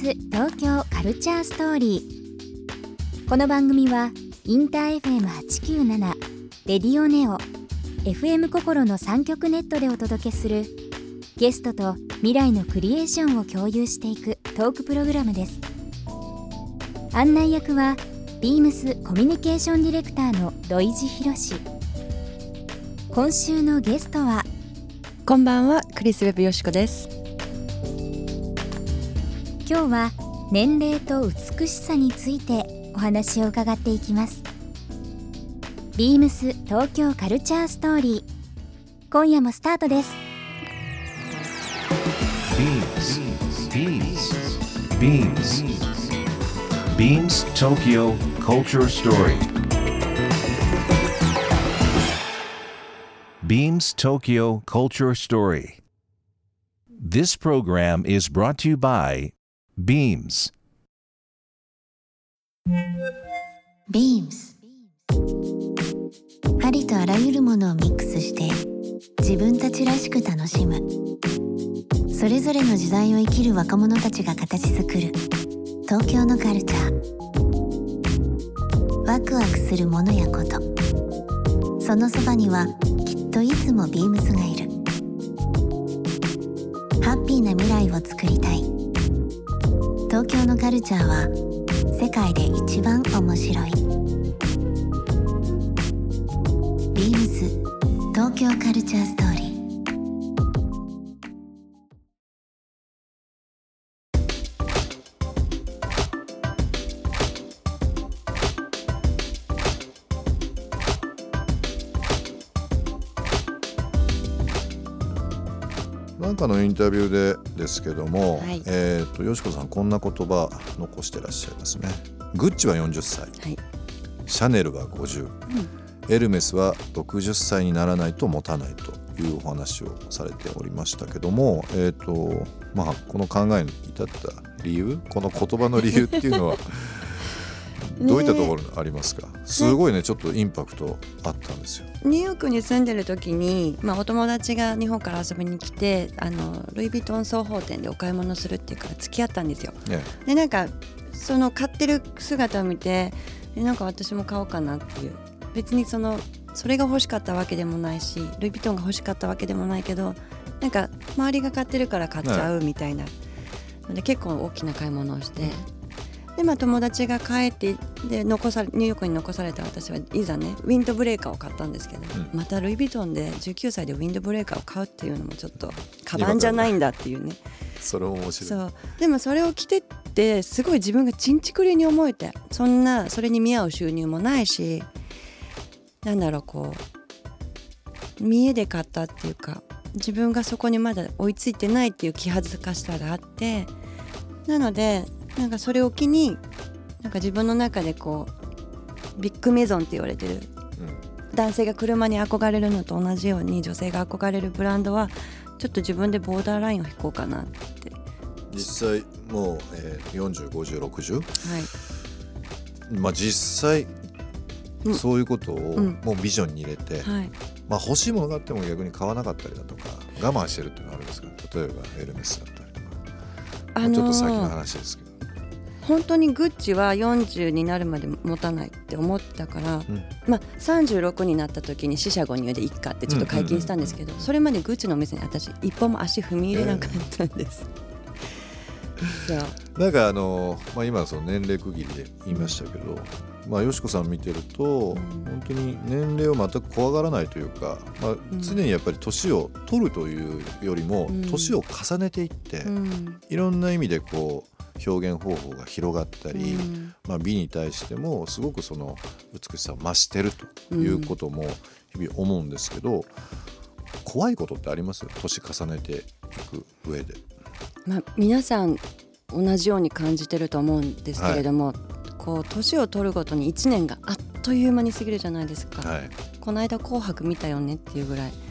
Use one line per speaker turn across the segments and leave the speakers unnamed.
ス東京カルチャーストーリー。この番組はインター FM897 レディオネオ FM 心の3極ネットでお届けするゲストと未来のクリエーションを共有していくトークプログラムです。案内役はビームスコミュニケーションディレクターの土井博。今週のゲストは
こんばんはクリス・ウェブよしこです。
今日は年齢と美しさについてお話を伺っていきます。ビームス東京カルチャーストーリー。今夜もスタートです。
ビームス。ビームス。ビームス。ビームス東京カルチャースト this program is brought to by Beams.
Beams. ありとあらゆるものをミックスして自分たちらしく楽しむ。それぞれの時代を生きる若者たちが形作る。東京のカルチャー。ワクワクするものやこと。そのそばにはきっといつもビームスがいる。ハッピーな未来を作りたい。東京のカルチャーは世界で一番面白い。ビームス東京カルチャース
なんかのインタビューでですけども、
はい。
えっ、とよしこさんこんな言葉残してらっしゃいますね。グッチは40歳、
はい。
シャネルは50、エルメスは60歳にならないと持たないというお話をされておりましたけども、えっ、とまあこの考えに至った理由、この言葉の理由っていうのは どういったところにありますか？すごいねちょっとインパクトあったんですよ。
ニューヨークに住んでる時に、まあ、お友達が日本から遊びに来てあのルイ・ヴィトン総合店でお買い物するっていうから付き合ったんですよ。
ね、
でなんかその買ってる姿を見てえなんか私も買おうかなっていう別にそのそれが欲しかったわけでもないしルイ・ヴィトンが欲しかったわけでもないけどなんか周りが買ってるから買っちゃうみたいな、ので結構大きな買い物をして。でまあ、友達が帰ってで残されニューヨークに残された私はいざねウィンドブレーカーを買ったんですけど、
うん。
またルイ・ヴィトンで19歳でウィンドブレーカーを買うっていうのもちょっとカバンじゃないんだっていうね。
それも面白い。
そう。でもそれを着てってすごい自分がちんちくりに思えてそんなそれに見合う収入もないしなんだろうこう見栄で買ったっていうか自分がそこにまだ追いついてないっていう気恥ずかしさがあってなのでなんかそれを機になんか自分の中でこうビッグメゾンって言われてる
うん。
男性が車に憧れるのと同じように女性が憧れるブランドはちょっと自分でボーダーラインを引こうかなって。
実際もう、えー、405060
はい。
まあ実際、
うん。
そういうことを
うん。
もうビジョンに入れて、
はい。
まあ欲しいものがあっても逆に買わなかったりだとか我慢してるっていうのはあるんですか例えばエルメスだったりとか、
あ
まあちょっと先の
のー
話ですけど、
本当にグッチは40になるまで持たないって思ったから、
うん
まあ、36になった時に四捨五入でいっかってちょっと解禁したんですけど、それまでグッチのお店に私一歩も足踏み入れなかったんです。そう
なんかあのー、まあ、今その年齢区切りで言いましたけど、まあ、よしこさん見てると、
ん
本当に年齢を全く怖がらないというか、まあ、
ん。
常にやっぱり年を取るというよりも
うん。
年を重ねていって、
うん。
いろんな意味でこう表現方法が広がったり、
うん。
まあ、美に対してもすごくその美しさを増してるということも日々思うんですけど、怖いことってあります？年重ねていく上で。
まあ、皆さん同じように感じてると思うんですけれども、こう年を取るごとに1年があっという間に過ぎるじゃないですか、
はい。
この間「紅白」見たよねっていうぐらい。
まあ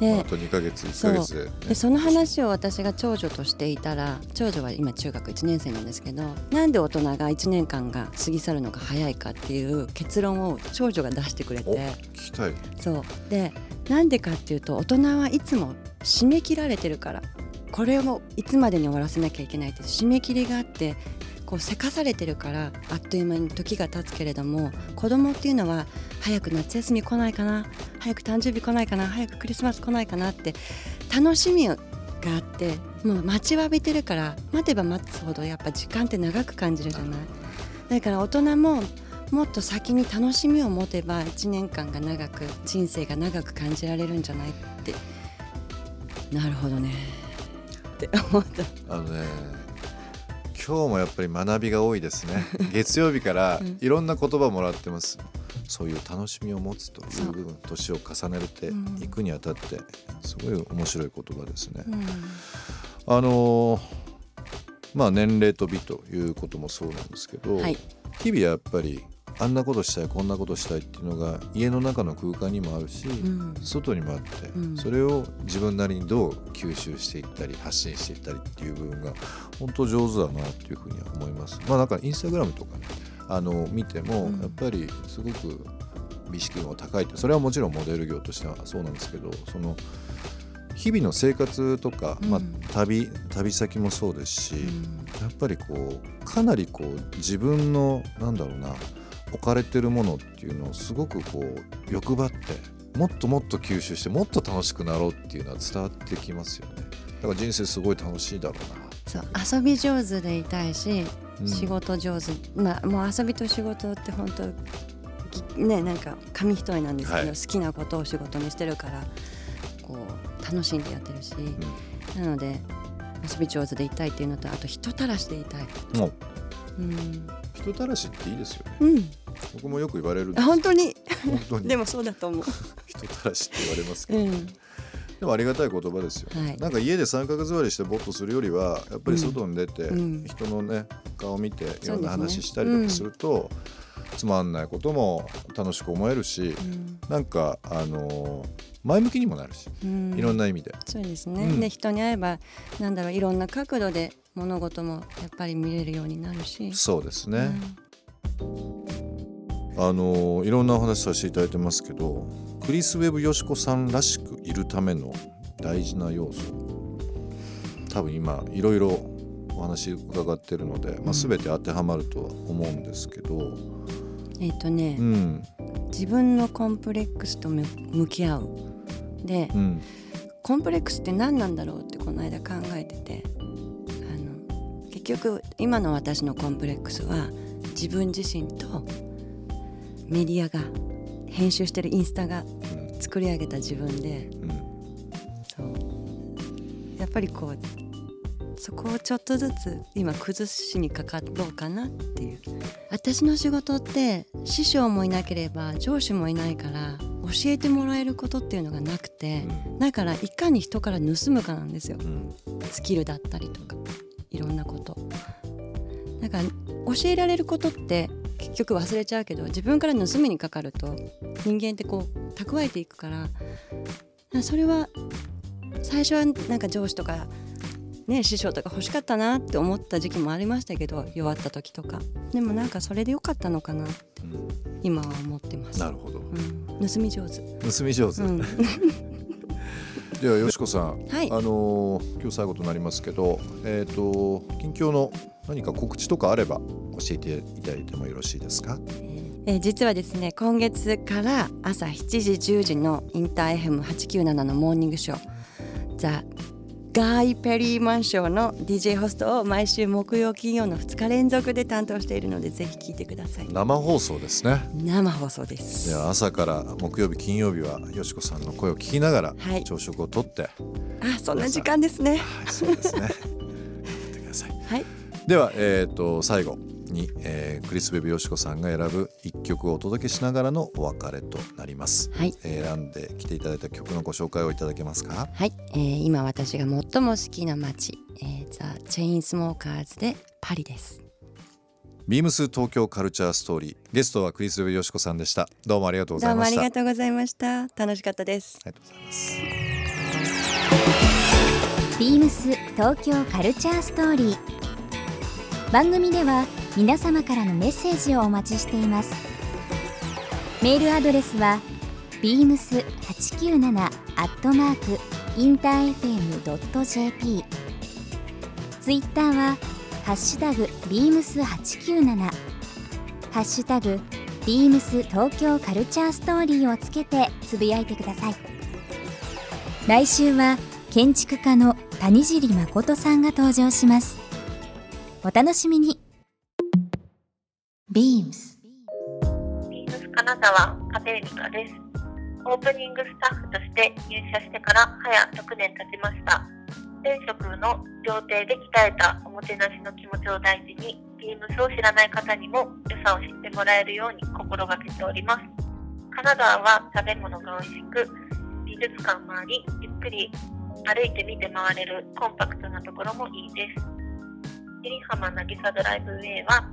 で
あと2ヶ月1ヶ月で,、ね、
でその話を私が長女としていたら長女は今中学1年生なんですけどなんで大人が1年間が過ぎ去るのが早いかっていう結論を長女が出してくれ
お
てそう。でなんでかっていうと大人はいつも締め切られてるからこれをいつまでに終わらせなきゃいけないって締め切りがあってこうせかされてるからあっという間に時が経つけれども子供っていうのは早く夏休み来ないかな早く誕生日来ないかな早くクリスマス来ないかなって楽しみがあってもう待ちわびてるから待てば待つほどやっぱ時間って長く感じるじゃない。だから大人ももっと先に楽しみを持てば1年間が長く人生が長く感じられるんじゃないって。なるほどね。って思った。
あのね今日もやっぱり学びが多いですね。月曜日からいろんな言葉もらってます、そういう楽しみを持つという部分年を重ねていくにあたってすごい面白い言葉ですね、
うん。
あのーまあ年齢と美ということもそうなんですけど、
はい。
日々やっぱりあんなことしたいこんなことしたいっていうのが家の中の空間にもあるし、
ん。
外にもあって、
うん。
それを自分なりにどう吸収していったり発信していったりっていう部分が本当上手だなっていうふうには思います。まあなんかインスタグラムとかねあの見ても
うん。
やっぱりすごく美意識が高いってそれはもちろんモデル業としてはそうなんですけどその日々の生活とか、まあ
うん、
旅旅先もそうですし、やっぱりこうかなりこう自分のなんだろうな置かれてるものっていうのをすごくこう欲張ってもっともっと吸収してもっと楽しくなろうっていうのは伝わってきますよね。だから人生すごい楽しいだろ
そう遊び上手でいたいし、
うん。
仕事上手。まあもう遊びと仕事って本当ぎねなんか紙一重なんですけど、
はい。
好きなことを仕事にしてるからこう楽しんでやってるし、なので遊び上手でいたいっていうのとあと人たらしでいたい。
う
ん、
人たらしっていいですよね。
うん、
僕もよく言われるんです
あ本当に？
本当に。
でもそうだと思う。
人たらしって言われますけど、
うん、
でもありがたい言葉ですよ、
はい。
なんか家で三角座りしてぼっとするよりはやっぱり外に出て、
うん。
人のね顔を見ていろんな話したりとかすると、つまんないことも楽しく思えるし、なんかあのー前向きにもなるし、
うん、
いろんな意味で。
そうですね、
うん。
で人に会えばなんだろういろんな角度で物事もやっぱり見れるようになるし。
そうですね、あのーいろんなお話させていただいてますけどクリス・ウェブ・ヨシコさんらしくいるための大事な要素多分今いろいろお話伺ってるので、まあ、全て当てはまるとは思うんですけど、
えっ、とね、
うん。
自分のコンプレックスとむ向き合う。で、
うん。
コンプレックスって何なんだろうってこの間考えててあの結局今の私のコンプレックスは自分自身とメディアが編集してるインスタが作り上げた自分で。
うん。
そう。やっぱりこうそこをちょっとずつ今崩しにかかろうかなっていう。私の仕事って師匠もいなければ上司もいないから教えてもらえることっていうのがなくてだからいかに人から盗むかなんですよ。
うん。
スキルだったりとかいろんなこと。だから教えられることって結局忘れちゃうけど自分から盗みにかかると人間ってこう蓄えていくからそれは最初はなんか上司とかね師匠とか欲しかったなって思った時期もありましたけど弱った時とか。でもなんかそれでよかったのかなって
うん。
今は思ってます。
なるほど。
うん、盗み上手、
盗み上手、
うん、
ではよしこさん、
はい。
あのー今日最後となりますけどえっ、と近況の何か告知とかあれば教えていただいてもよろしいですか？
えー実はですね今月から朝7時10時のインター FM897 のモーニングショー「ザ・ガイ・ペリーマンショー」の DJ ホストを毎週木曜金曜の2日連続で担当しているのでぜひ聞いてください。
生放送ですね。
生放送です。
では朝から木曜日金曜日はよしこさんの声を聞きながら
はい。
朝食をとって、はい
あそんな時間ですね。
そうですねでは、えー、と最後に、えークリス・ベブよしこさんが選ぶ一曲をお届けしながらのお別れとなります、
はい。
えー選んできていただいた曲のご紹介をいただけますか？
はい、えー今私が最も好きな街、えー、ザ・チェインスモーカーズでパリです。
ビームス東京カルチャーストーリーゲストはクリス・ベブよしこさんでした。どうもありがとうござ
どもあり
いうました
がとうございました。楽しかったです。
ありがとうございます。
ビームス東京カルチャーストーリー番組では皆様からのメッセージをお待ちしています。メールアドレスは beams897 アットマークインター FM.jp ツイッターはハッシュタグビームス897ハッシュタグビームス東京カルチャーストーリーをつけてつぶやいてください。来週は建築家の谷尻誠さんが登場します。お楽しみに
BEAMS
ビームス金沢カテレミカです。オープニングスタッフとして入社してから早6年経ちました。前職の料亭で鍛えたおもてなしの気持ちを大事に、ビームスを知らない方にも良さを知ってもらえるように心がけております。金沢は食べ物が美味しく、美術館もあり、ゆっくり歩いて見て回れるコンパクトなところもいいです。襟浜渚ドライブウェイは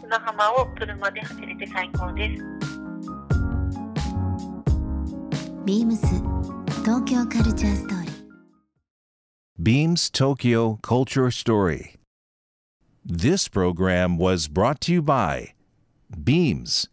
砂浜を車で走れて最高です
ビームス東京カルチャーストーリー。
ビームス東京カルチャーストーリー This program was brought to you by Beams